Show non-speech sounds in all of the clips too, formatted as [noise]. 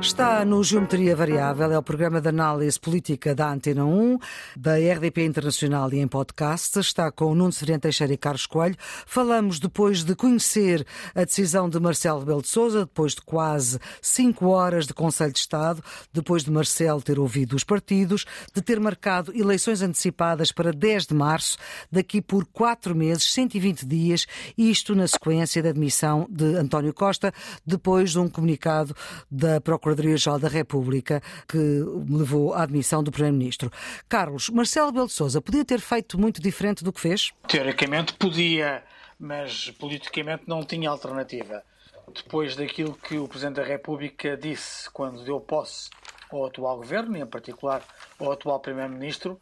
Está no Geometria Variável, é o programa de análise política da Antena 1, da RDP Internacional e em podcast. Está com Nuno Severino Teixeira e Carlos Coelho. Falamos depois de conhecer a decisão de Marcelo Rebelo de Sousa, depois de quase cinco horas de Conselho de Estado, depois de Marcelo ter ouvido os partidos, de ter marcado eleições antecipadas para 10 de março, daqui por quatro meses, 120 dias, isto na sequência da admissão de António Costa, depois de um comunicado da Procuradoria Procuradoria-Geral da República que levou à admissão do Primeiro-Ministro. Carlos, Marcelo Belo de Sousa podia ter feito muito diferente do que fez? Teoricamente podia, mas politicamente não tinha alternativa. Depois daquilo que o Presidente da República disse quando deu posse ao atual governo, e em particular ao atual Primeiro-Ministro,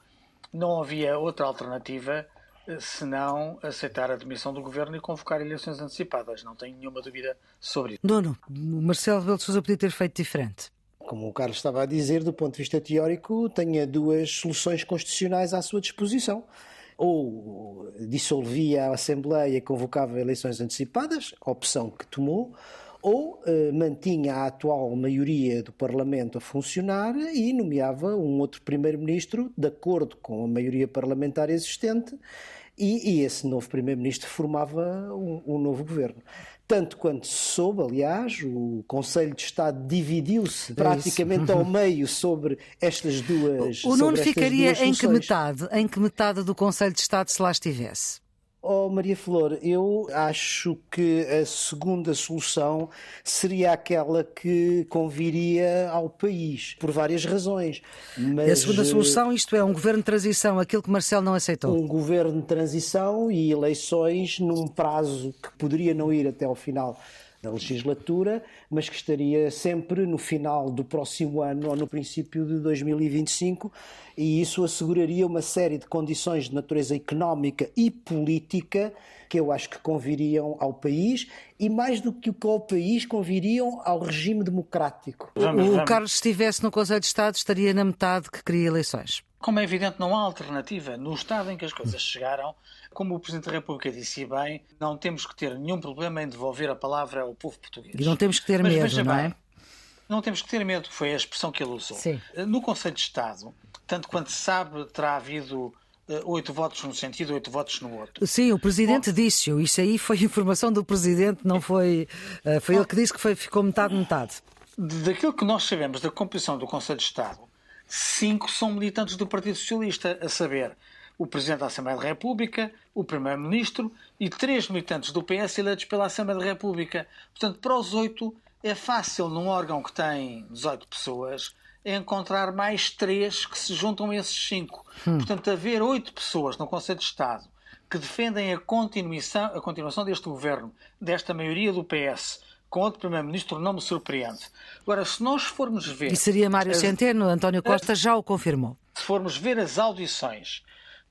não havia outra alternativa eh, senão aceitar a demissão do governo e convocar eleições antecipadas. Não tenho nenhuma dúvida sobre isso. Dono, o Marcelo Rebelo de Sousa podia ter feito diferente. Como o Carlos estava a dizer, do ponto de vista teórico, tenha duas soluções constitucionais à sua disposição. Ou dissolvia a Assembleia e convocava eleições antecipadas, opção que tomou, ou eh, mantinha a atual maioria do Parlamento a funcionar e nomeava um outro primeiro-ministro de acordo com a maioria parlamentar existente e, e esse novo primeiro-ministro formava um, um novo governo. Tanto quanto se soube, aliás, o Conselho de Estado dividiu-se é praticamente ao meio sobre estas duas. O Nuno ficaria em que metade? Em que metade do Conselho de Estado se lá estivesse? Oh, Maria Flor, eu acho que a segunda solução seria aquela que conviria ao país, por várias razões. Mas, a segunda solução, isto é, um governo de transição, aquilo que Marcelo não aceitou? Um governo de transição e eleições num prazo que poderia não ir até ao final da legislatura, mas que estaria sempre no final do próximo ano ou no princípio de 2025, e isso asseguraria uma série de condições de natureza económica e política que eu acho que conviriam ao país e mais do que ao país conviriam ao regime democrático. O, o Carlos, se estivesse no Conselho de Estado, estaria na metade que queria eleições. Como é evidente, não há alternativa. No estado em que as coisas chegaram, como o Presidente da República disse bem, não temos que ter nenhum problema em devolver a palavra ao povo português. E não temos que ter Mas, medo, não é? Não temos que ter medo, foi a expressão que ele usou. Sim. No Conselho de Estado, tanto quanto se sabe, terá havido eh, oito votos num sentido, oito votos no outro. Sim, o Presidente disse-o. Isso aí foi [laughs] informação do Presidente, não foi. Eh, foi ele que disse que foi, ficou metade-metade. Daquilo que nós sabemos da composição do Conselho de Estado, cinco são militantes do Partido Socialista, a saber, o Presidente da Assembleia da República, o Primeiro-Ministro e três militantes do PS eleitos pela Assembleia da República. Portanto, para os oito é fácil, num órgão que tem 18 pessoas, encontrar mais três que se juntam a esses cinco. Hum. Portanto, haver oito pessoas no Conselho de Estado que defendem a continuação, a continuação deste governo, desta maioria do PS, com outro Primeiro-Ministro, não me surpreende. Agora, se nós formos ver. E seria Mário Centeno, António Costa já o confirmou. Se formos ver as audições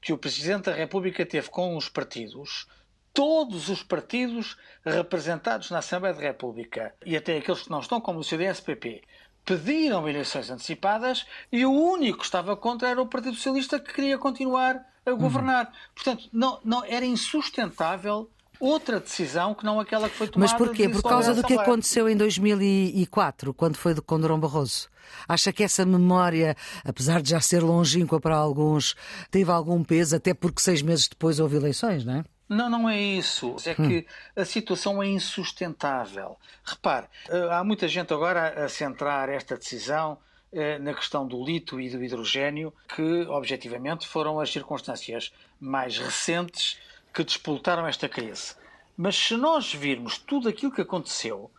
que o Presidente da República teve com os partidos, todos os partidos representados na Assembleia da República, e até aqueles que não estão, como o CDS-PP, pediram eleições antecipadas e o único que estava contra era o Partido Socialista que queria continuar a governar. Uhum. Portanto, não, não, era insustentável outra decisão que não aquela que foi tomada. Mas porquê? Por causa do que aconteceu em 2004, quando foi com Durão Barroso. Acha que essa memória, apesar de já ser longínqua para alguns, teve algum peso, até porque seis meses depois houve eleições, não é? Não, não é isso. É que a situação é insustentável. Repare, eh, há muita gente agora a centrar esta decisão eh, na questão do lito e do hidrogênio, que objetivamente foram as circunstâncias mais recentes que despoltaram esta crise. Mas se nós virmos tudo aquilo que aconteceu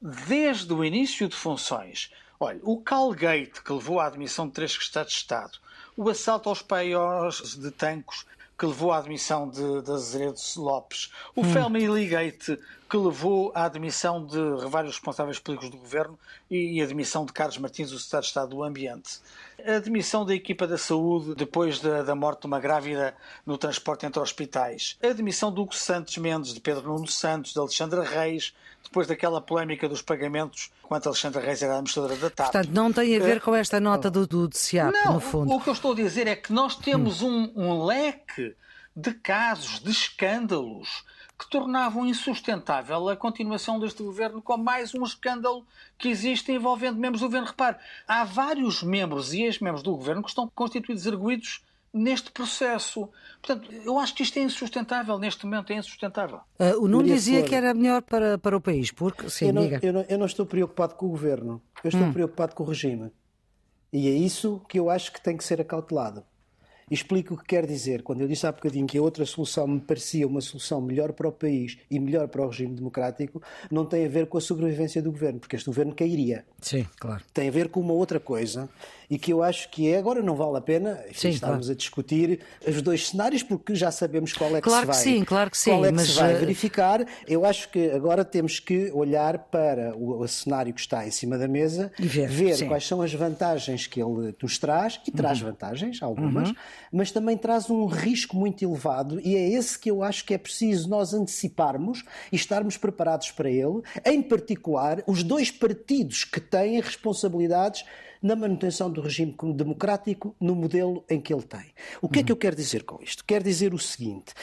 desde o início de funções, olha, o Calgate, que levou à admissão de três secretários de Estado, o assalto aos paióis de tanques que levou à admissão de, de Azeredo Lopes, o hum. Family Gate, que levou à admissão de vários responsáveis políticos do governo e, a admissão de Carlos Martins, o Secretário de Estado do Ambiente. A admissão da equipa da saúde depois da, da morte de uma grávida no transporte entre hospitais. A admissão do Hugo Santos Mendes, de Pedro Nuno Santos, de Alexandra Reis, depois daquela polémica dos pagamentos quanto Alexandra Reis era administradora da TAP. Portanto, não tem a ver eh, com esta nota do, do CIAP, não, no fundo. O que eu estou a dizer é que nós temos hum. um, um leque de casos, de escândalos, que tornavam insustentável a continuação deste governo com mais um escândalo que existe envolvendo membros do governo. Repare, há vários membros e ex-membros do governo que estão constituídos arguídos neste processo. Portanto, eu acho que isto é insustentável, neste momento é insustentável. Uh, o Nuno dizia que era melhor para, para o país, porque... Sim, eu, não, eu, não, eu, não, estou preocupado com o governo, eu estou hum. preocupado com o regime. E é isso que eu acho que tem que ser acautelado. Explico o que quer dizer. Quando eu disse há bocadinho que a outra solução me parecia uma solução melhor para o país e melhor para o regime democrático, não tem a ver com a sobrevivência do governo, porque este governo cairia. Sim, claro. Tem a ver com uma outra coisa e que eu acho que é, agora não vale a pena enfim, sim, estarmos claro. a discutir os dois cenários, porque já sabemos qual é que claro se vai, que sim, claro que sim, qual é que mas... se vai eh, verificar. Eu acho que agora temos que olhar para o, o cenário que está em cima da mesa, e ver, ver quais são as vantagens que ele nos traz, e traz uhum. vantagens, algumas, uhum. Mas também traz um risco muito elevado, e é esse que eu acho que é preciso nós anteciparmos e estarmos preparados para ele, em particular os dois partidos que têm responsabilidades na manutenção do regime democrático no modelo em que ele tem. O que é que eu quero dizer com isto? Quero dizer o seguinte: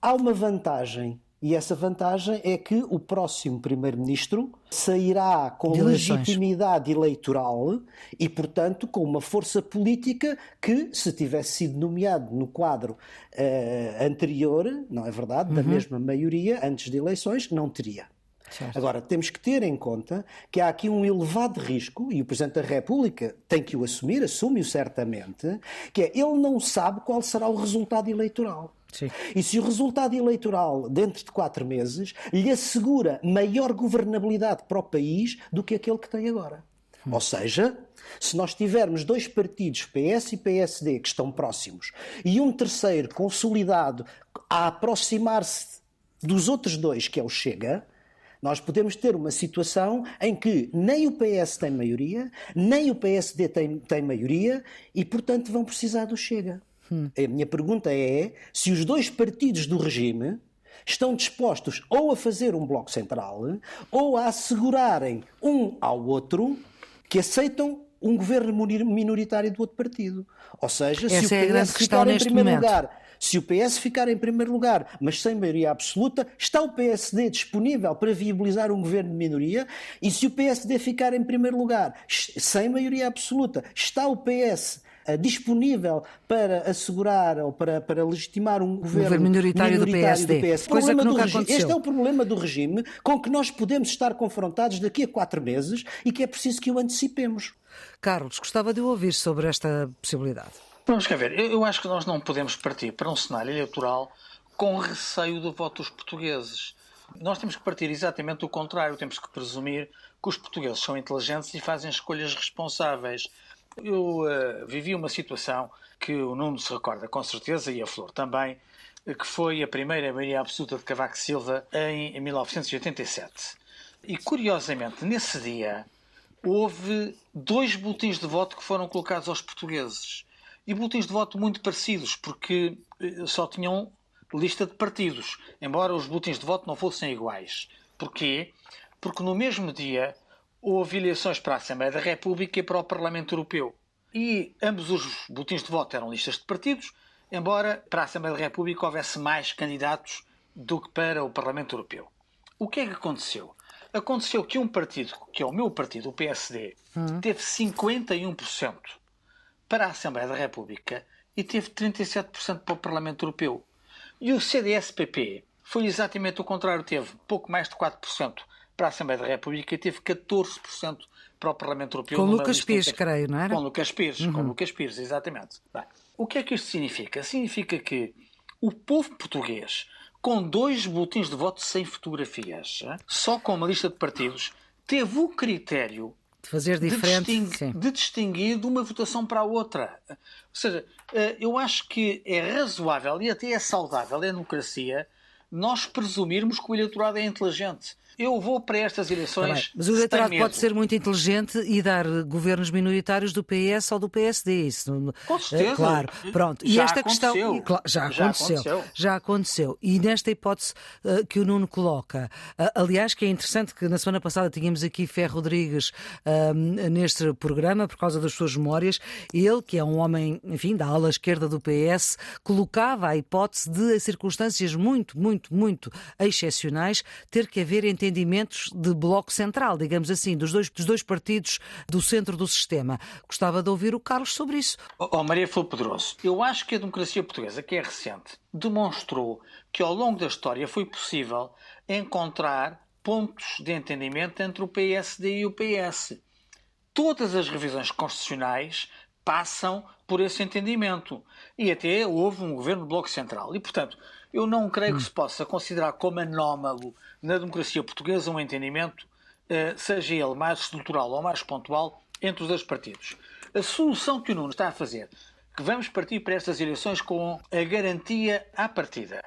há uma vantagem e essa vantagem é que o próximo Primeiro-Ministro sairá com legitimidade eleitoral e, portanto, com uma força política que, se tivesse sido nomeado no quadro uh, anterior, não é verdade, da uhum. mesma maioria, antes de eleições, não teria. Certo. Agora, temos que ter em conta que há aqui um elevado risco, e o Presidente da República tem que o assumir, assume-o certamente, que é ele não sabe qual será o resultado eleitoral. Sim. E se o resultado eleitoral, dentro de quatro meses, lhe assegura maior governabilidade para o país do que aquele que tem agora. Hum. Ou seja, se nós tivermos dois partidos, PS e PSD, que estão próximos, e um terceiro consolidado a aproximar-se dos outros dois, que é o Chega, nós podemos ter uma situação em que nem o PS tem maioria, nem o PSD tem, tem maioria e, portanto, vão precisar do Chega. Hum. A minha pergunta é se os dois partidos do regime estão dispostos ou a fazer um bloco central ou a assegurarem um ao outro que aceitam um governo minoritário do outro partido. Ou seja, Essa se o PS é ficar em primeiro momento. lugar se o PS ficar em primeiro lugar, mas sem maioria absoluta, está o PSD disponível para viabilizar um governo de minoria? E se o PSD ficar em primeiro lugar, sem maioria absoluta, está o PS disponível para assegurar ou para, para legitimar um governo, governo minoritário, minoritário, do PSD. Do PS. Coisa que nunca aconteceu. Este é o problema do regime com que nós podemos estar confrontados daqui a quatro meses e que é preciso que o antecipemos. Carlos, gostava de ouvir sobre esta possibilidade. Vamos cá ver. Eu, eu acho que nós não podemos partir para um cenário eleitoral com receio do voto dos portugueses. Nós temos que partir exatamente do contrário. Temos que presumir que os portugueses são inteligentes e fazem escolhas responsáveis. Eu uh, vivi uma situação que o Nuno se recorda com certeza e a Flor também, que foi a primeira maioria absoluta de Cavaco Silva em, em 1987. E curiosamente, nesse dia, houve dois boletins de voto que foram colocados aos portugueses e boletins de voto muito parecidos, porque eh, só tinham lista de partidos, embora os boletins de voto não fossem iguais. Porquê? Porque no mesmo dia houve eleições para a Assembleia da República e para o Parlamento Europeu. E ambos os boletins de voto eram listas de partidos, embora para a Assembleia da República houvesse mais candidatos do que para o Parlamento Europeu. O que é que aconteceu? Aconteceu que um partido, que é o meu partido, o PSD, uhum. teve 51% para a Assembleia da República e teve 37% para o Parlamento Europeu. E o CDS-PP foi exatamente o contrário, teve pouco mais de 4% para a Assembleia da República e teve 14% para o Parlamento Europeu. Com Lucas Pires, creio, não era? Com Lucas Pires, uhum. com Lucas Pires, exatamente. Bem, o que é que isto significa? Significa que o povo português, com dois boletins de voto sem fotografias, só com uma lista de partidos, teve o critério de fazer diferente. De, distinguir, de distinguir de uma votação para a outra. Ou seja, eh, eu acho que é razoável e até é saudável a democracia nós presumirmos que o eleitorado é inteligente. Eu vou para estas eleições. Tá mas o eleitorado pode ser muito inteligente e dar governos minoritários do PS ou do PSD. Isso, Com certeza. É, claro, pronto. Já e esta aconteceu. questão. Já, Já aconteceu, aconteceu. Já aconteceu. E nesta hipótese uh, que o Nuno coloca, uh, aliás, que é interessante que na semana passada tínhamos aqui Fé Rodrigues uh, neste programa por causa das suas memórias. Ele, que é um homem, enfim, da ala esquerda do PS, colocava a hipótese de, em circunstâncias muito, muito, muito excepcionais, ter que haver entendimentos de bloco central, digamos assim, dos dois, dos dois partidos do centro do sistema. Gostava de ouvir o Carlos sobre isso. Oh, oh, Maria Flor Pedroso, eu acho que a democracia portuguesa, que é recente, demonstrou que ao longo da história foi possível encontrar pontos de entendimento entre o PSD e o PS. Todas as revisões constitucionais passam por esse entendimento. E até houve um governo de bloco central. E, portanto, eu não creio que se possa considerar como anómalo na democracia portuguesa um entendimento, eh, seja ele mais estrutural ou mais pontual, entre os dois partidos. A solução que o Nuno está a fazer, que vamos partir para estas eleições com a garantia à partida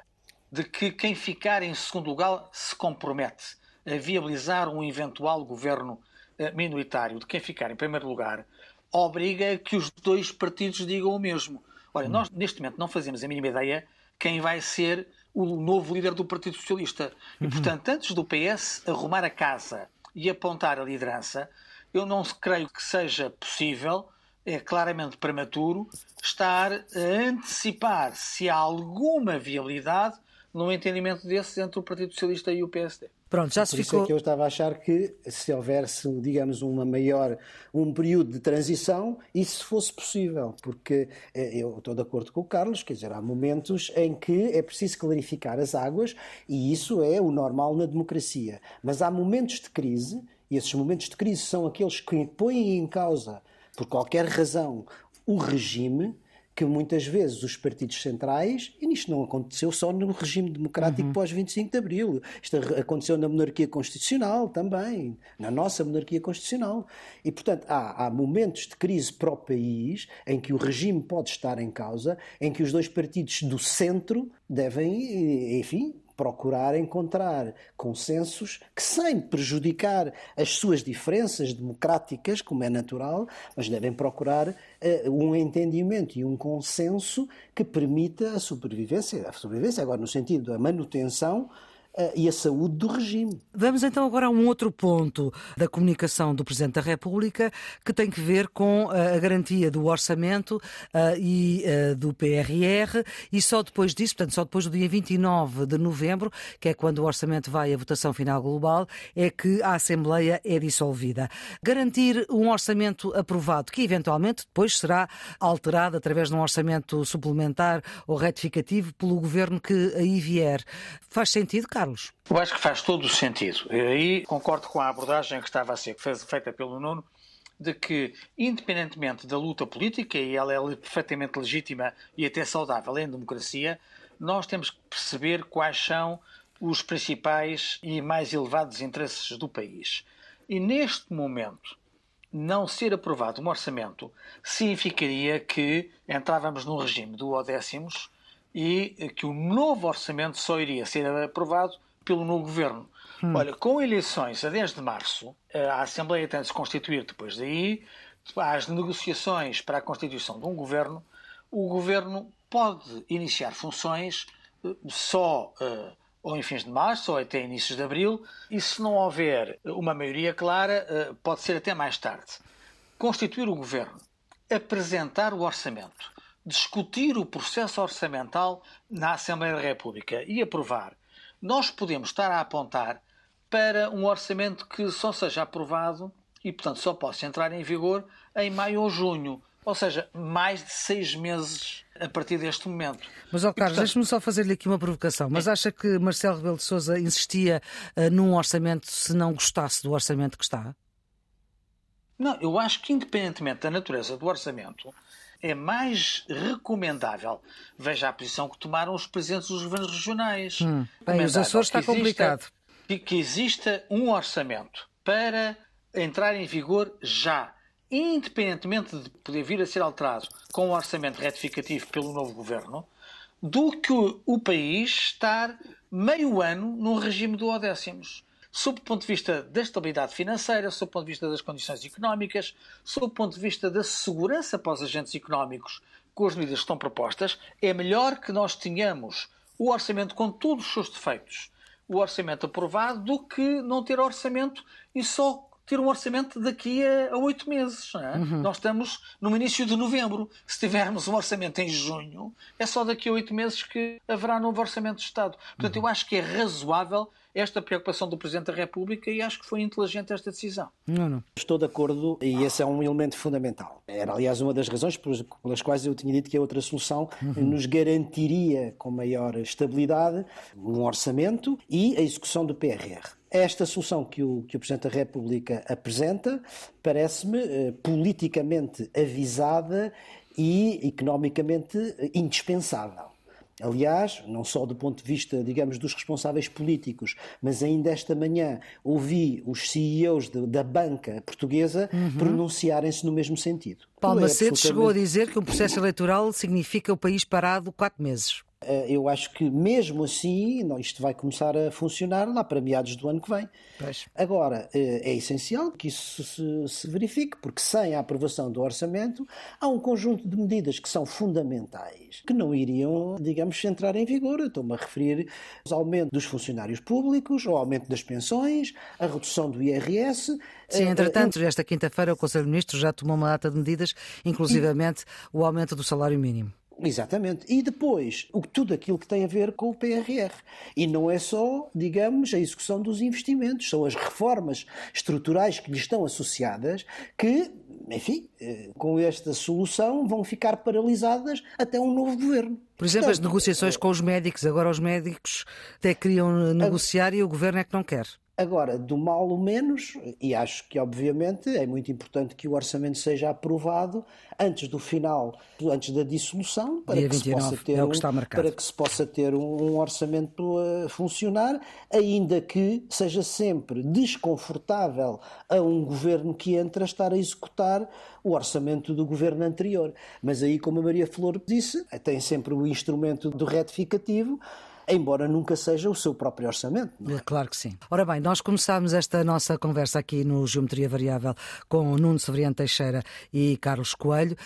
de que quem ficar em segundo lugar se compromete a viabilizar um eventual governo eh, minoritário de quem ficar em primeiro lugar, obriga a que os dois partidos digam o mesmo. Olha, nós neste momento não fazemos a mínima ideia quem vai ser o novo líder do Partido Socialista. E, portanto, antes do PS arrumar a casa e apontar a liderança, eu não creio que seja possível, é claramente prematuro, estar a antecipar se há alguma viabilidade no entendimento desses entre o Partido Socialista e o PSD. Pronto, já se Por isso ficou. é que eu estava a achar que se houvesse, digamos, uma maior, um período de transição, isso fosse possível, porque eh, eu estou de acordo com o Carlos, quer dizer, há momentos em que é preciso clarificar as águas e isso é o normal na democracia. Mas há momentos de crise, e esses momentos de crise são aqueles que põem em causa, por qualquer razão, o regime que muitas vezes os partidos centrais, e isto não aconteceu só no regime democrático Uhum. pós 25 de Abril, isto aconteceu na monarquia constitucional também, na nossa monarquia constitucional. E, portanto, há, há momentos de crise para o país em que o regime pode estar em causa, em que os dois partidos do centro devem, enfim, procurar encontrar consensos que, sem prejudicar as suas diferenças democráticas, como é natural, mas devem procurar eh, um entendimento e um consenso que permita a sobrevivência, a sobrevivência agora no sentido da manutenção e a saúde do regime. Vamos então agora a um outro ponto da comunicação do Presidente da República que tem que ver com eh, a garantia do orçamento eh, e eh, do PRR e só depois disso, portanto, só depois do dia 29 de novembro, que é quando o orçamento vai à votação final global, é que a Assembleia é dissolvida. Garantir um orçamento aprovado, que eventualmente depois será alterado através de um orçamento suplementar ou retificativo pelo governo que aí vier. Faz sentido, Carlos? Eu acho que faz todo o sentido. E aí concordo com a abordagem que estava a ser feita pelo Nuno, de que, independentemente da luta política, e ela é perfeitamente legítima e até saudável em democracia, nós temos que perceber quais são os principais e mais elevados interesses do país. E neste momento, não ser aprovado um orçamento significaria que entrávamos num regime do odécimos e que o novo orçamento só iria ser aprovado pelo novo governo. Hum. Olha, com eleições a 10 de março, a Assembleia tem de se constituir depois daí, às negociações para a constituição de um governo, o governo pode iniciar funções só uh, ou em fins de março ou até inícios de abril, e se não houver uma maioria clara, pode ser até mais tarde. Constituir o governo, apresentar o orçamento, discutir o processo orçamental na Assembleia da República e aprovar, nós podemos estar a apontar para um orçamento que só seja aprovado e, portanto, só possa entrar em vigor em maio ou junho. Ou seja, mais de seis meses a partir deste momento. Mas, ó, Carlos, portanto... deixe-me só fazer-lhe aqui uma provocação. Mas acha que Marcelo Rebelo de Sousa insistia uh, num orçamento se não gostasse do orçamento que está? Não, eu acho que, independentemente da natureza do orçamento, é mais recomendável. Veja a posição que tomaram os presidentes dos governos regionais. Hum. Bem, os Açores está exista, complicado. Que, que exista um orçamento para entrar em vigor já, independentemente de poder vir a ser alterado com um orçamento retificativo pelo novo governo, do que o, o país estar meio ano num regime do odécimos. Sob o ponto de vista da estabilidade financeira, sob o ponto de vista das condições económicas, sob o ponto de vista da segurança para os agentes económicos com as medidas que estão propostas, é melhor que nós tenhamos o orçamento com todos os seus defeitos, o orçamento aprovado, do que não ter orçamento e só ter um orçamento daqui a oito meses. É? Uhum. Nós estamos no início de novembro. Se tivermos um orçamento em junho, é só daqui a oito meses que haverá novo orçamento de Estado. Portanto, uhum. eu acho que é razoável esta preocupação do Presidente da República e acho que foi inteligente esta decisão. Não, não. Estou de acordo e esse é um elemento fundamental. Era, aliás, uma das razões pelas quais eu tinha dito que a outra solução uhum. nos garantiria com maior estabilidade um orçamento e a execução do PRR. Esta solução que o, que o Presidente da República apresenta parece-me eh, politicamente avisada e economicamente indispensável. Aliás, não só do ponto de vista, digamos, dos responsáveis políticos, mas ainda esta manhã ouvi os CEOs de, da banca portuguesa uhum. pronunciarem-se no mesmo sentido. Paulo Macedo absolutamente... chegou a dizer que um processo eleitoral significa o país parado quatro meses. Eh, eu acho que mesmo assim isto vai começar a funcionar lá para meados do ano que vem. Pois. Agora, eh, é essencial que isso se, se, verifique, porque sem a aprovação do orçamento há um conjunto de medidas que são fundamentais, que não iriam, digamos, entrar em vigor. Estou-me a referir ao aumento dos funcionários públicos, ao aumento das pensões, a redução do IRS. Sim, eh, entretanto, esta quinta-feira o Conselho de Ministros já tomou uma data de medidas, inclusivamente o aumento do salário mínimo. Exatamente. E depois, o, tudo aquilo que tem a ver com o PRR. E não é só, digamos, a execução dos investimentos, são as reformas estruturais que lhe estão associadas que, enfim, eh, com esta solução vão ficar paralisadas até um novo governo. Por exemplo, Portanto, as negociações com os médicos. Agora os médicos até queriam negociar a... e o governo é que não quer. Agora, do mal o menos, e acho que obviamente é muito importante que o orçamento seja aprovado antes do final, antes da dissolução, para, que, se possa ter é um, para que se possa ter um, orçamento a funcionar, ainda que seja sempre desconfortável a um governo que entra a estar a executar o orçamento do governo anterior. Mas aí, como a Maria Flor disse, tem sempre o instrumento do retificativo embora nunca seja o seu próprio orçamento. É? Claro que sim. Ora bem, nós começámos esta nossa conversa aqui no Geometria Variável com Nuno Severiano Teixeira e Carlos Coelho,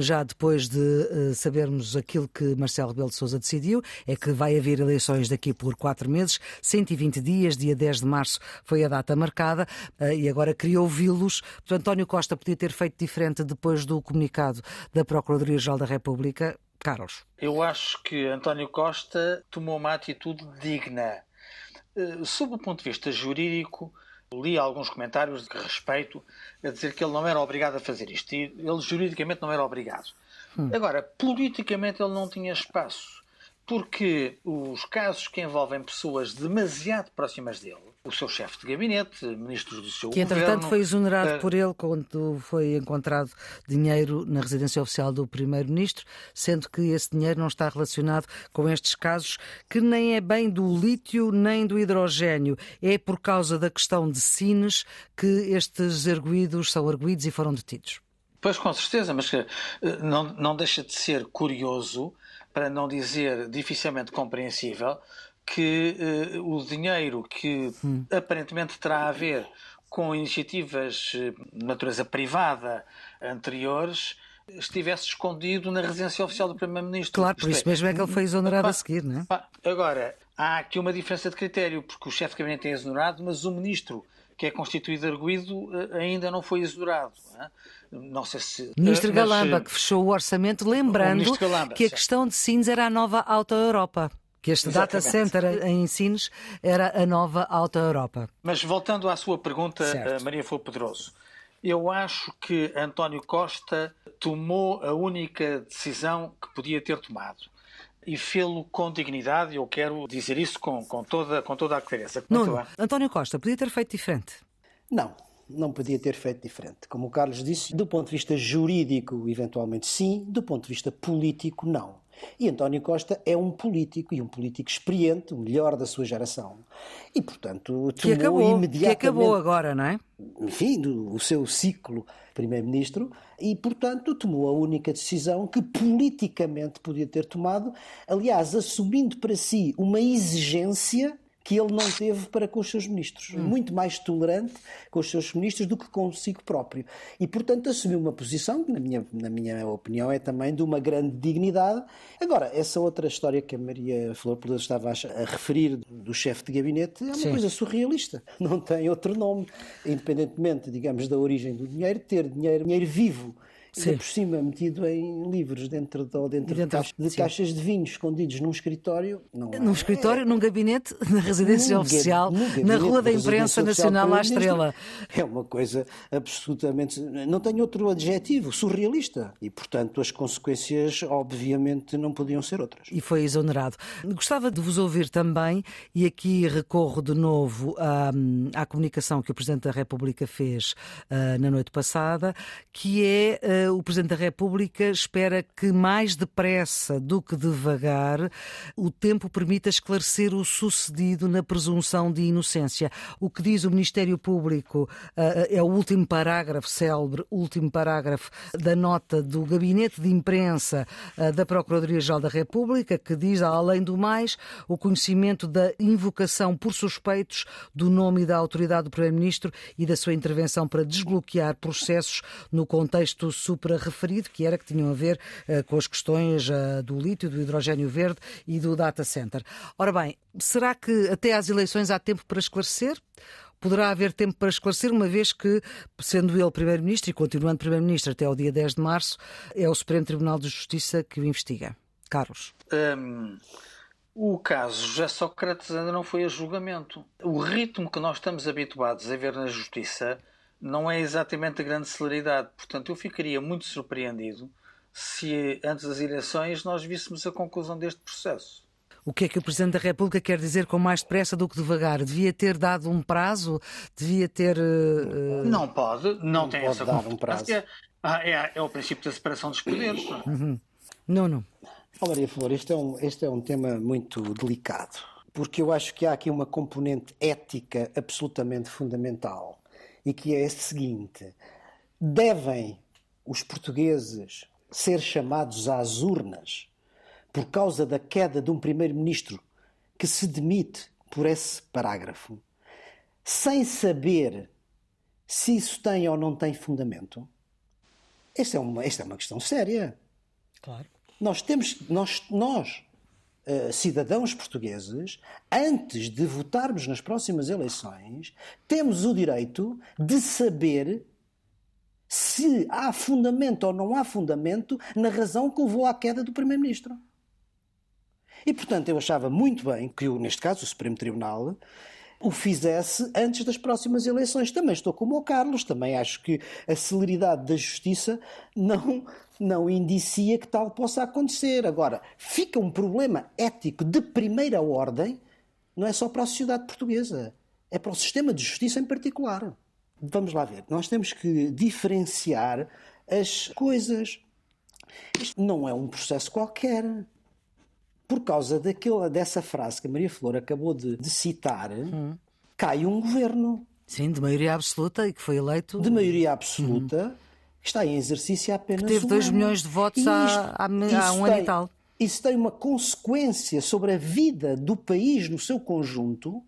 já depois de eh, sabermos aquilo que Marcelo Rebelo de Sousa decidiu, é que vai haver eleições daqui por quatro meses, 120 dias, dia 10 de março foi a data marcada, eh, e agora queria ouvi-los. António Costa podia ter feito diferente depois do comunicado da Procuradoria-Geral da República. Carlos. Eu acho que António Costa tomou uma atitude digna. Eh, sob o ponto de vista jurídico, li alguns comentários de respeito a dizer que ele não era obrigado a fazer isto. Ele juridicamente não era obrigado. Hum. Agora, politicamente ele não tinha espaço. Porque os casos que envolvem pessoas demasiado próximas dele, o seu chefe de gabinete, ministros do seu que, governo... Que, entretanto, foi exonerado uh... por ele quando foi encontrado dinheiro na residência oficial do Primeiro-Ministro, sendo que esse dinheiro não está relacionado com estes casos, que nem é bem do lítio nem do hidrogênio. É por causa da questão de Sines que estes arguídos são arguídos e foram detidos. Pois, com certeza, mas uh, não, não deixa de ser curioso, para não dizer dificilmente compreensível, que uh, o dinheiro que hum. aparentemente terá a ver com iniciativas eh, de natureza privada anteriores estivesse escondido na residência oficial do Primeiro-Ministro. Claro, por isso é, mesmo é que ele foi exonerado a seguir, não é? Agora, há aqui uma diferença de critério, porque o chefe de gabinete é exonerado, mas o ministro que é constituído arguído eh, ainda não foi exonerado. Não, é? Não sei se. Ministro Galamba, que fechou o orçamento, lembrando Galamba, que a questão de Sines era a nova Alta Europa que este Exatamente. data center em Sines era a nova Alta Europa. Mas voltando à sua pergunta, certo. Maria Flor Pedroso, eu acho que António Costa tomou a única decisão que podia ter tomado e fê-lo com dignidade. Eu quero dizer isso com, com, toda, com toda a clareza. Não, António Costa podia ter feito diferente? Não, não podia ter feito diferente. Como o Carlos disse, do ponto de vista jurídico, eventualmente sim, do ponto de vista político, não. E António Costa é um político e um político experiente, o melhor da sua geração. E, portanto, tomou que acabou, imediatamente. Que acabou agora, não é? Enfim, do, o seu ciclo primeiro-ministro e, portanto, tomou a única decisão que politicamente podia ter tomado, aliás, assumindo para si uma exigência que ele não teve para com os seus ministros. Hum. Muito mais tolerante com os seus ministros do que consigo próprio. E, portanto, assumiu uma posição que, na minha, na minha opinião, é também de uma grande dignidade. Agora, essa outra história que a Maria Flor Peloso estava a, referir do chefe de gabinete é uma Sim. coisa surrealista. Não tem outro nome. Independentemente, digamos, da origem do dinheiro, ter dinheiro, dinheiro vivo Sim. por cima metido em livros dentro, de, dentro, dentro de, caixas, de, caixas de vinho escondidos num escritório. Não num escritório, é, num gabinete, na residência num oficial, gabinete, na Rua da Imprensa Nacional à Estrela. É uma coisa absolutamente. Não tem outro adjetivo, surrealista. E, portanto, as consequências, obviamente, não podiam ser outras. E foi exonerado. Gostava de vos ouvir também, e aqui recorro de novo à, à comunicação que o Presidente da República fez uh, na noite passada, que é. Uh, o Presidente da República espera que mais depressa do que devagar o tempo permita esclarecer o sucedido na presunção de inocência. O que diz o Ministério Público eh, é o último parágrafo, célebre último parágrafo da nota do Gabinete de Imprensa eh, da Procuradoria-Geral da República, que diz, além do mais, o conhecimento da invocação por suspeitos do nome e da autoridade do Primeiro-Ministro e da sua intervenção para desbloquear processos no contexto supra-referido, que era que tinham a ver uh, com as questões uh, do lítio, do hidrogênio verde e do data center. Ora bem, será que até às eleições há tempo para esclarecer? poderá haver tempo para esclarecer, uma vez que, sendo ele Primeiro-Ministro e continuando Primeiro-Ministro até o dia 10 de março, é o Supremo Tribunal de Justiça que o investiga. Carlos. Um, o caso José Sócrates ainda não foi a julgamento. O ritmo que nós estamos habituados a ver na Justiça não é exatamente a grande celeridade. Portanto, eu ficaria muito surpreendido se antes das eleições nós víssemos a conclusão deste processo. O que é que o Presidente da República quer dizer com mais depressa do que devagar? Devia ter dado um prazo? Devia ter. Uh... Não pode, não, não tem pode essa dar um prazo. É, é, é, o princípio da separação dos poderes. Não, é? uhum. não. não. Oh, Maria Flor, este é, um, este é um tema muito delicado, porque eu acho que há aqui uma componente ética absolutamente fundamental e que é a seguinte: devem os portugueses ser chamados às urnas por causa da queda de um primeiro-ministro que se demite por esse parágrafo, sem saber se isso tem ou não tem fundamento? Esta é uma, esta é uma questão séria. Claro. Nós temos, nós, nós uh, cidadãos portugueses, antes de votarmos nas próximas eleições, temos o direito de saber se há fundamento ou não há fundamento na razão que levou à queda do Primeiro-Ministro. E, portanto, eu achava muito bem que, neste caso, o Supremo Tribunal o fizesse antes das próximas eleições. Também estou como o Carlos, também acho que a celeridade da justiça não, não indicia que tal possa acontecer. Agora, fica um problema ético de primeira ordem, não é só para a sociedade portuguesa, é para o sistema de justiça em particular. Vamos lá ver, nós temos que diferenciar as coisas. Isto não é um processo qualquer por causa daquela, dessa frase que a Maria Flor acabou de, de citar, hum. cai um governo. Sim, de maioria absoluta e que foi eleito. De maioria absoluta, hum. que está em exercício há apenas. Que teve 2 um milhões de votos isto, há, há, há um tem, ano e tal. Isso tem uma consequência sobre a vida do país no seu conjunto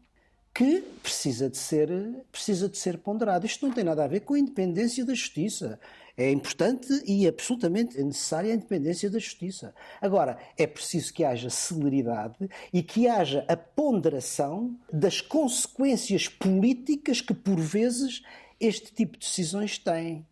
que precisa de ser, precisa de ser ponderado. Isto não tem nada a ver com a independência da justiça. É importante e absolutamente necessária a independência da justiça. Agora, é preciso que haja celeridade e que haja a ponderação das consequências políticas que, por vezes, este tipo de decisões têm.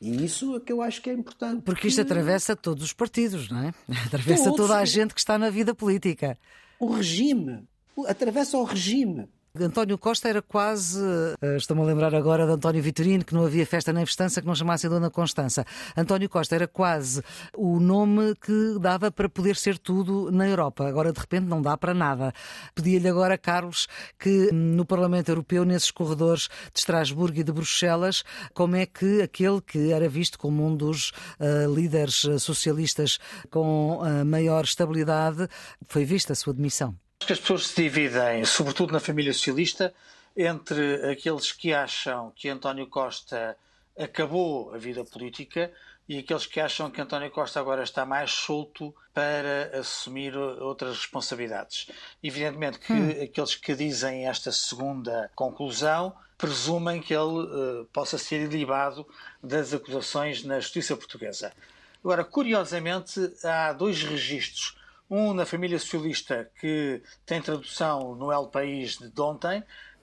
E isso é que eu acho que é importante. Porque isto atravessa todos os partidos, não é? [laughs] Atravessa toda a gente que está na vida política. O regime. Atravessa o regime. António Costa era quase. Eh, estou-me a lembrar agora de António Vitorino, que não havia festa nem festança que não chamasse Dona Constança. António Costa era quase o nome que dava para poder ser tudo na Europa. Agora, de repente, não dá para nada. Pedia-lhe agora, Carlos, que no Parlamento Europeu, nesses corredores de Estrasburgo e de Bruxelas, como é que aquele que era visto como um dos uh, líderes socialistas com uh, maior estabilidade foi vista a sua demissão? Acho que as pessoas se dividem, sobretudo na família socialista, entre aqueles que acham que António Costa acabou a vida política e aqueles que acham que António Costa agora está mais solto para assumir outras responsabilidades. Evidentemente que hum. aqueles que dizem esta segunda conclusão presumem que ele uh, possa ser ilibado das acusações na justiça portuguesa. Agora, curiosamente, há dois registros. Um na família socialista que tem tradução no El País de ontem,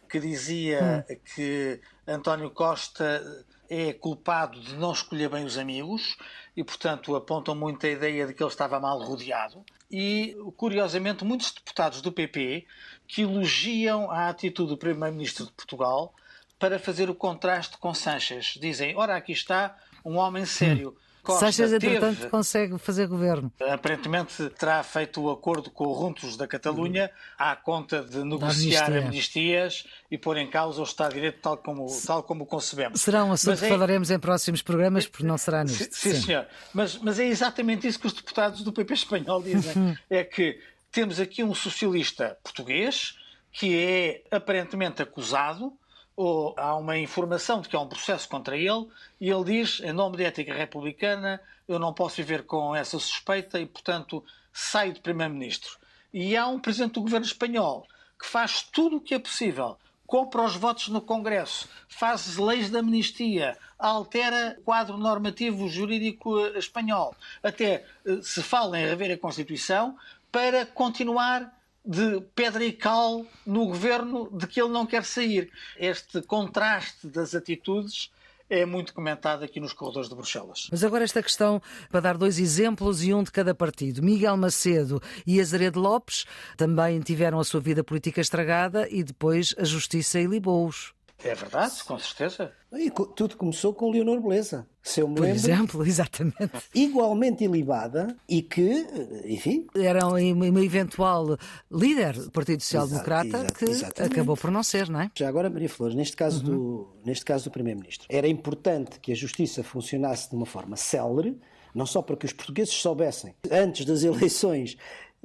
que dizia hum. que António Costa é culpado de não escolher bem os amigos e, portanto, apontam muito a ideia de que ele estava mal rodeado. E, curiosamente, muitos deputados do PP que elogiam a atitude do Primeiro-Ministro de Portugal para fazer o contraste com Sanches. Dizem: ora, aqui está um homem sério. Costa Sanches, entretanto, teve, consegue fazer governo. Aparentemente terá feito o acordo com o Runtos da Catalunha à conta de negociar amnistia. amnistias e pôr em causa o Estado de Direito tal como, tal como o concebemos. Será um assunto que é... falaremos em próximos programas, porque não será nisto. Sim, sim, senhor. Mas, mas é exatamente isso que os deputados do PP espanhol dizem. Uhum. é que temos aqui um socialista português que é aparentemente acusado ou há uma informação de que há um processo contra ele e ele diz, em nome da ética republicana, eu não posso viver com essa suspeita e, portanto, saio de Primeiro-Ministro. E há um Presidente do Governo espanhol que faz tudo o que é possível, compra os votos no Congresso, faz leis de amnistia, altera o quadro normativo jurídico eh, espanhol, até eh, se fala em rever a Constituição para continuar de pedra e cal no governo de que ele não quer sair. Este contraste das atitudes é muito comentado aqui nos corredores de Bruxelas. Mas agora esta questão, para dar dois exemplos e um de cada partido. Miguel Macedo e Azaredo Lopes também tiveram a sua vida política estragada e depois a justiça ilibou-os. É verdade, com certeza. E tudo começou com Leonor Beleza, se eu me Por lembro. exemplo, [laughs] exatamente. Igualmente ilibada e que, enfim. Era uma eventual líder do Partido Social Democrata que exatamente. acabou por não ser, não é? Já agora, Maria Flores, neste caso uhum. do, neste caso do Primeiro-Ministro, era importante que a justiça funcionasse de uma forma célere, não só para que os portugueses soubessem, antes das [laughs] eleições,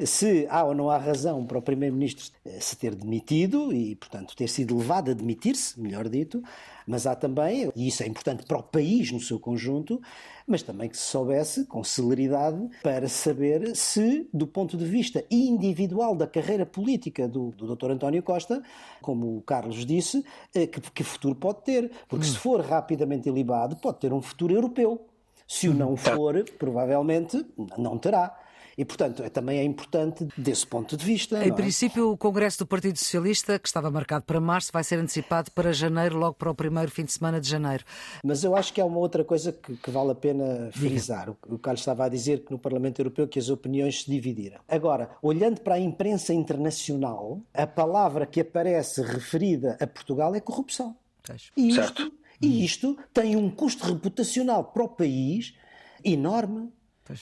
se há ou não há razão para o Primeiro-Ministro eh, se ter demitido e, portanto, ter sido levado a demitir-se, melhor dito, mas há também, e isso é importante para o país no seu conjunto, mas também que se soubesse com celeridade para saber se, do ponto de vista individual da carreira política do, do Dr. António Costa, como o Carlos disse, eh, que, que futuro pode ter. Porque hum. se for rapidamente ilibado, pode ter um futuro europeu. Se o não tá. for, provavelmente não terá. E, portanto, é, também é importante desse ponto de vista. Em é? princípio, o Congresso do Partido Socialista, que estava marcado para março, vai ser antecipado para janeiro, logo para o primeiro fim de semana de janeiro. Mas eu acho que há uma outra coisa que, que vale a pena frisar. O, o Carlos estava a dizer que no Parlamento Europeu que as opiniões se dividiram. Agora, olhando para a imprensa internacional, a palavra que aparece referida a Portugal é corrupção. E isto, e isto tem um custo reputacional para o país enorme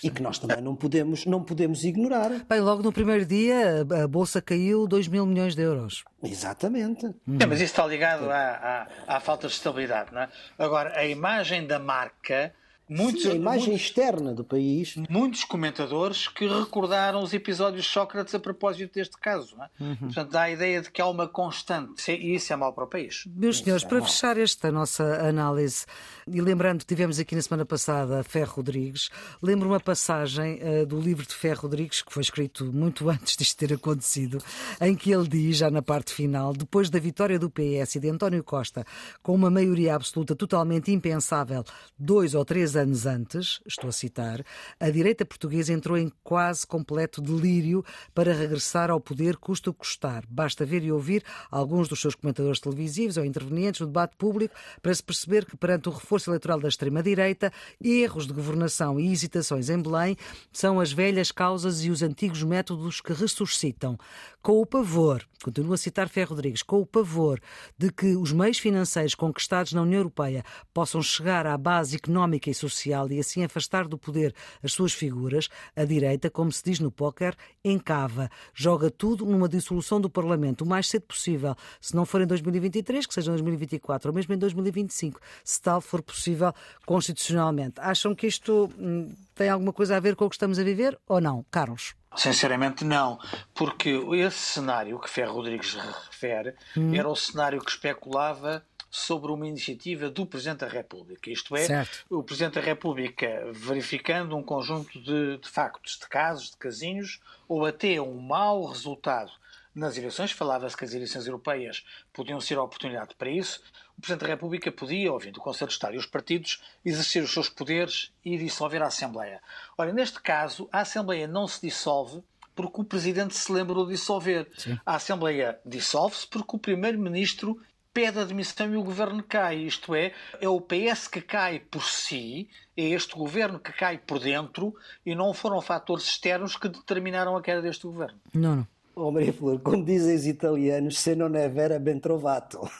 e que nós também não podemos, não podemos ignorar. Bem, logo no primeiro dia a Bolsa caiu 2 mil milhões de euros. Exatamente. Hum. É, mas isso está ligado à, à, à falta de estabilidade. Não é? Agora, a imagem da marca Muitos, Sim, a imagem muitos, externa do país. Muitos comentadores que recordaram os episódios de Sócrates a propósito deste caso. É? Uhum. Portanto, dá a ideia de que há uma constante. E isso é mau para o país. Meus senhores, é para mal. fechar esta nossa análise, e lembrando que tivemos aqui na semana passada Ferro Rodrigues, lembro uma passagem uh, do livro de Ferro Rodrigues, que foi escrito muito [laughs] antes disto ter acontecido, em que ele diz, já na parte final, depois da vitória do PS e de António Costa, com uma maioria absoluta totalmente impensável, dois ou três anos antes, estou a citar, a direita portuguesa entrou em quase completo delírio para regressar ao poder custa o custar. Basta ver e ouvir alguns dos seus comentadores televisivos ou intervenientes no debate público para se perceber que, perante o reforço eleitoral da extrema-direita, erros de governação e hesitações em Belém são as velhas causas e os antigos métodos que ressuscitam. Com o pavor, continuo a citar Ferro Rodrigues, com o pavor de que os meios financeiros conquistados na União Europeia possam chegar à base económica e social e assim afastar do poder as suas figuras, a direita, como se diz no póquer, encava, joga tudo numa dissolução do Parlamento o mais cedo possível, se não for em 2023, que seja em 2024 ou mesmo em 2025, se tal for possível constitucionalmente. Acham que isto hum, tem alguma coisa a ver com o que estamos a viver ou não, Carlos? Sinceramente, não, porque esse cenário que Ferro Rodrigues refere hum. era o cenário que especulava sobre uma iniciativa do Presidente da República. Isto é, certo. o Presidente da República verificando um conjunto de, de factos, de casos, de casinhos, ou até um mau resultado nas eleições, falava-se que as eleições europeias podiam ser a oportunidade para isso, o Presidente da República podia, ouvindo o Conselho de Estado e os partidos, exercer os seus poderes e dissolver a Assembleia. Ora, neste caso, a Assembleia não se dissolve porque o Presidente se lembrou de dissolver. Sim. A Assembleia dissolve-se porque o Primeiro-Ministro pede admissão e o governo cai. Isto é, é o PS que cai por si, é este governo que cai por dentro e não foram fatores externos que determinaram a queda deste governo. Não, não. Oh, Maria Flor, como dizem os italianos, se non è vera ben trovato. [laughs]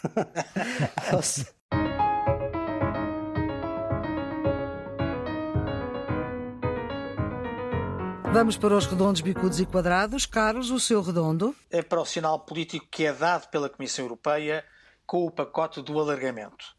Vamos para os redondos, bicudos e quadrados. Carlos, o seu redondo? É para o sinal político que é dado pela Comissão Europeia com o pacote do alargamento.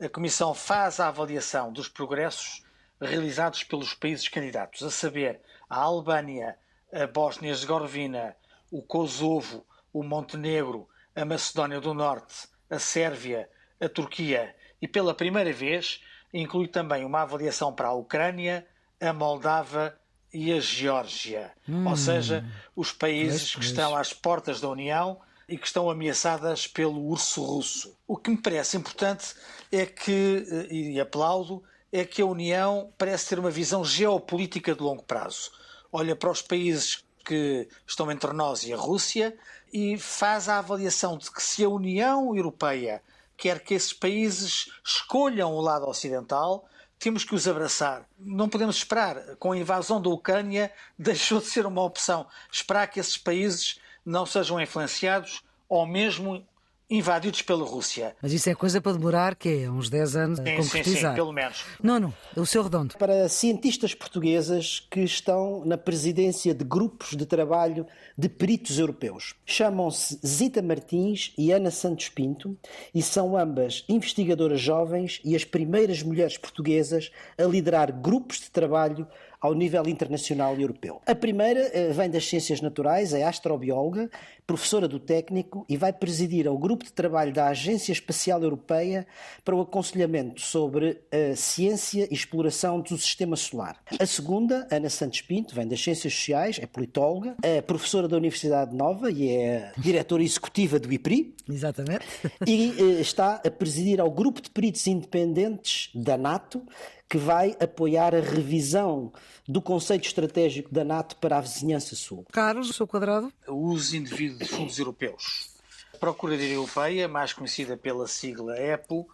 A Comissão faz a avaliação dos progressos realizados pelos países candidatos, a saber, a Albânia, a Bósnia-Herzegovina, o Kosovo, o Montenegro, a Macedónia do Norte, a Sérvia, a Turquia e, pela primeira vez, inclui também uma avaliação para a Ucrânia, a Moldava e a Geórgia. Hum, Ou seja, os países que estão às portas da União e que estão ameaçadas pelo urso russo. O que me parece importante é que, e aplaudo, é que a União parece ter uma visão geopolítica de longo prazo. Olha para os países que estão entre nós e a Rússia e faz a avaliação de que se a União Europeia quer que esses países escolham o lado ocidental, temos que os abraçar. Não podemos esperar. Com a invasão da Ucrânia, [laughs] deixou de ser uma opção. Esperar que esses países não sejam influenciados ou mesmo invadidos pela Rússia. Mas isso é coisa para demorar, que é uns 10 anos sim, a concretizar. Sim, sim, pelo menos. Não, não, é o seu redondo. Para cientistas portuguesas que estão na presidência de grupos de trabalho de peritos europeus. Chamam-se Zita Martins e Ana Santos Pinto e são ambas investigadoras jovens e as primeiras mulheres portuguesas a liderar grupos de trabalho ao nível internacional e europeu. A primeira eh, vem das ciências naturais, é astrobióloga, professora do técnico e vai presidir ao grupo de trabalho da Agência Espacial Europeia para o aconselhamento sobre a ciência e exploração do sistema solar. A segunda, Ana Santos Pinto, vem das ciências sociais, é politóloga, é professora da Universidade Nova e é diretora executiva do IPRI. Exatamente. E eh, está a presidir ao grupo de peritos independentes da NATO que vai apoiar a revisão do conceito estratégico da NATO para a vizinhança sul. Carlos, o seu quadrado? O uso indevido de fundos europeus. A Procuradoria Europeia, mais conhecida pela sigla EPO,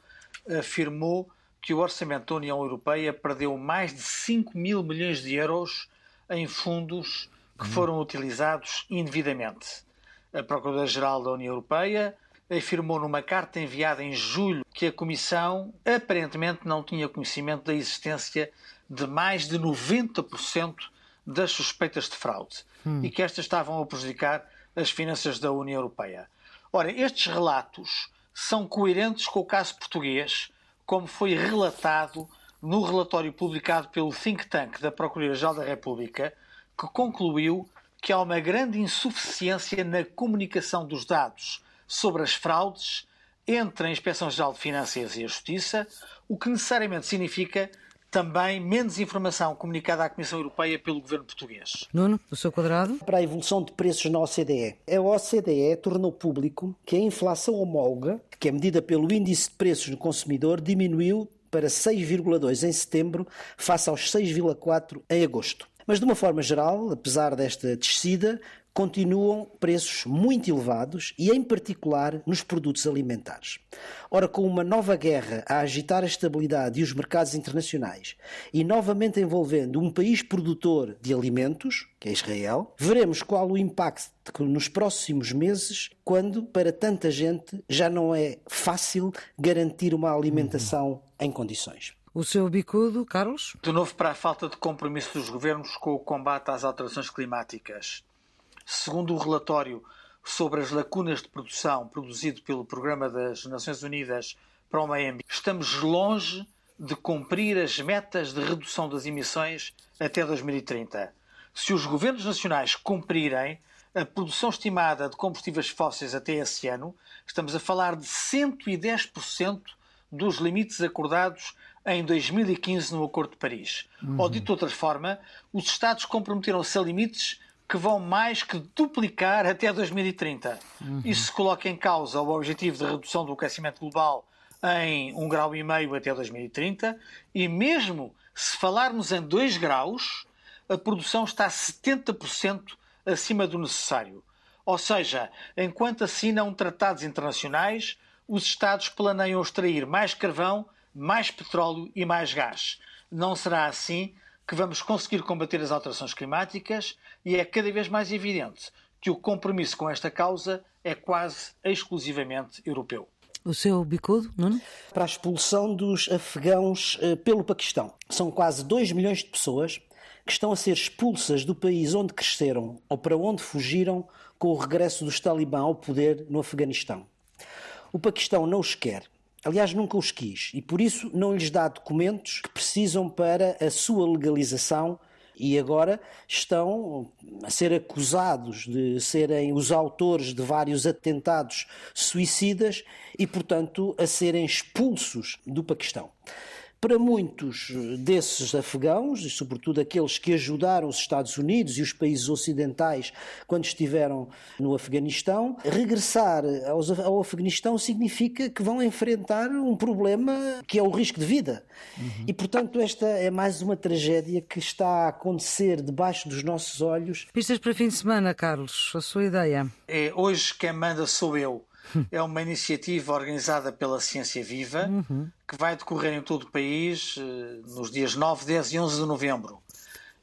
afirmou que o orçamento da União Europeia perdeu mais de 5 mil milhões de euros em fundos que foram utilizados indevidamente. A Procuradora-Geral da União Europeia afirmou numa carta enviada em julho que a Comissão aparentemente não tinha conhecimento da existência de mais de 90% das suspeitas de fraude hum. e que estas estavam a prejudicar as finanças da União Europeia. Ora, estes relatos são coerentes com o caso português, como foi relatado no relatório publicado pelo think tank da Procuradoria-Geral da República, que concluiu que há uma grande insuficiência na comunicação dos dados sobre as fraudes entre a Inspeção-Geral de Finanças e a Justiça, o que necessariamente significa também menos informação comunicada à Comissão Europeia pelo governo português. Nuno, o seu quadrado? Para a evolução de preços na OCDE. A OCDE tornou público que a inflação homóloga, que é medida pelo índice de preços do consumidor, diminuiu para 6,2 em setembro, face aos 6,4 em agosto. Mas, de uma forma geral, apesar desta descida, continuam preços muito elevados e, em particular, nos produtos alimentares. Ora, com uma nova guerra a agitar a estabilidade e os mercados internacionais e novamente envolvendo um país produtor de alimentos, que é Israel, veremos qual o impacto nos próximos meses, quando para tanta gente já não é fácil garantir uma alimentação uhum. em condições. O seu bicudo, Carlos? De novo para a falta de compromisso dos governos com o combate às alterações climáticas. Segundo o relatório sobre as lacunas de produção produzido pelo Programa das Nações Unidas para o Meio Ambiente, estamos longe de cumprir as metas de redução das emissões até 2030. Se os governos nacionais cumprirem, a produção estimada de combustíveis fósseis até esse ano, estamos a falar de 110% dos limites acordados em 2015 no Acordo de Paris. Uhum. Ou dito de outra forma, os Estados comprometeram-se a limites que vão mais que duplicar até 2030. Uhum. Isso coloca em causa o objetivo de redução do aquecimento global em 1,5 grau e meio até 2030 e mesmo se falarmos em 2 graus, a produção está 70% acima do necessário. Ou seja, enquanto assinam tratados internacionais, os Estados planeiam extrair mais carvão, mais petróleo e mais gás. Não será assim que vamos conseguir combater as alterações climáticas e é cada vez mais evidente que o compromisso com esta causa é quase exclusivamente europeu. O seu bicudo, Nuno? Para a expulsão dos afegãos eh, pelo Paquistão. São quase 2 milhões de pessoas que estão a ser expulsas do país onde cresceram ou para onde fugiram com o regresso dos talibã ao poder no Afeganistão. O Paquistão não os quer, aliás, nunca os quis, e por isso não lhes dá documentos que precisam para a sua legalização e agora estão a ser acusados de serem os autores de vários atentados suicidas e, portanto, a serem expulsos do Paquistão. Para muitos desses afegãos, e sobretudo aqueles que ajudaram os Estados Unidos e os países ocidentais quando estiveram no Afeganistão, regressar ao Afeganistão significa que vão enfrentar um problema que é o risco de vida. Uhum. E, portanto, esta é mais uma tragédia que está a acontecer debaixo dos nossos olhos. Pistas para fim de semana, Carlos, a sua ideia? É, hoje quem manda sou eu é uma iniciativa organizada pela Ciência Viva uhum. que vai decorrer em todo o país eh, nos dias 9, 10 e 11 de novembro.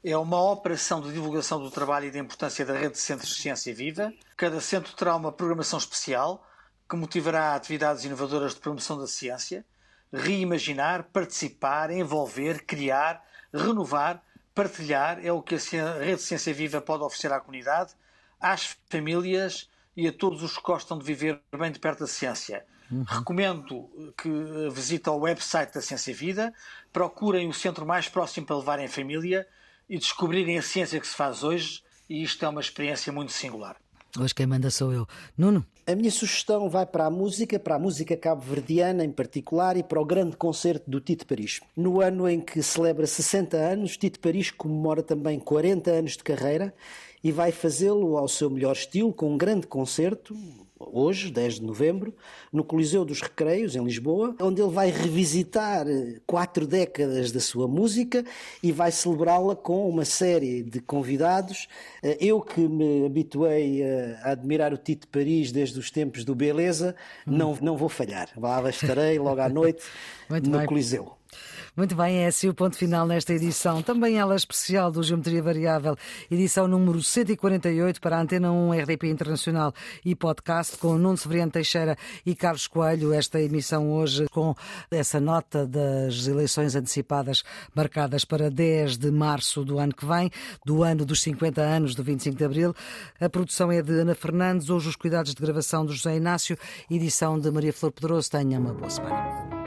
É uma operação de divulgação do trabalho e da importância da rede de centros de ciência viva. Cada centro terá uma programação especial que motivará atividades inovadoras de promoção da ciência, reimaginar, participar, envolver, criar, renovar, partilhar é o que a rede de ciência viva pode oferecer à comunidade, às famílias e a todos os que gostam de viver bem de perto da ciência. Uhum. Recomendo que visitem o website da Ciência Vida, procurem o centro mais próximo para levarem a família e descobrirem a ciência que se faz hoje, e isto é uma experiência muito singular. Hoje quem manda sou eu. Nuno? A minha sugestão vai para a música, para a música cabo-verdiana em particular e para o grande concerto do Tito Paris. No ano em que celebra 60 anos, Tito Paris comemora também 40 anos de carreira e vai fazê-lo ao seu melhor estilo, com um grande concerto, hoje, 10 de novembro, no Coliseu dos Recreios, em Lisboa, onde ele vai revisitar eh, quatro décadas da sua música e vai celebrá-la com uma série de convidados. Eh, eu que me habituei a admirar o Tito Paris desde os tempos do Beleza, não, não vou falhar. Lá estarei logo à noite [laughs] no bem. Coliseu. Muito bem, é assim o ponto final nesta edição. Também ela especial do Geometria Variável, edição número 148 para a Antena 1 RDP Internacional e podcast com Nuno Severiano Teixeira e Carlos Coelho. Esta emissão hoje com essa nota das eleições antecipadas marcadas para 10 de março do ano que vem, do ano dos 50 anos do 25 de Abril. A produção é de Ana Fernandes, hoje os cuidados de gravação do José Inácio, edição de Maria Flor Pedroso. Tenha uma boa semana.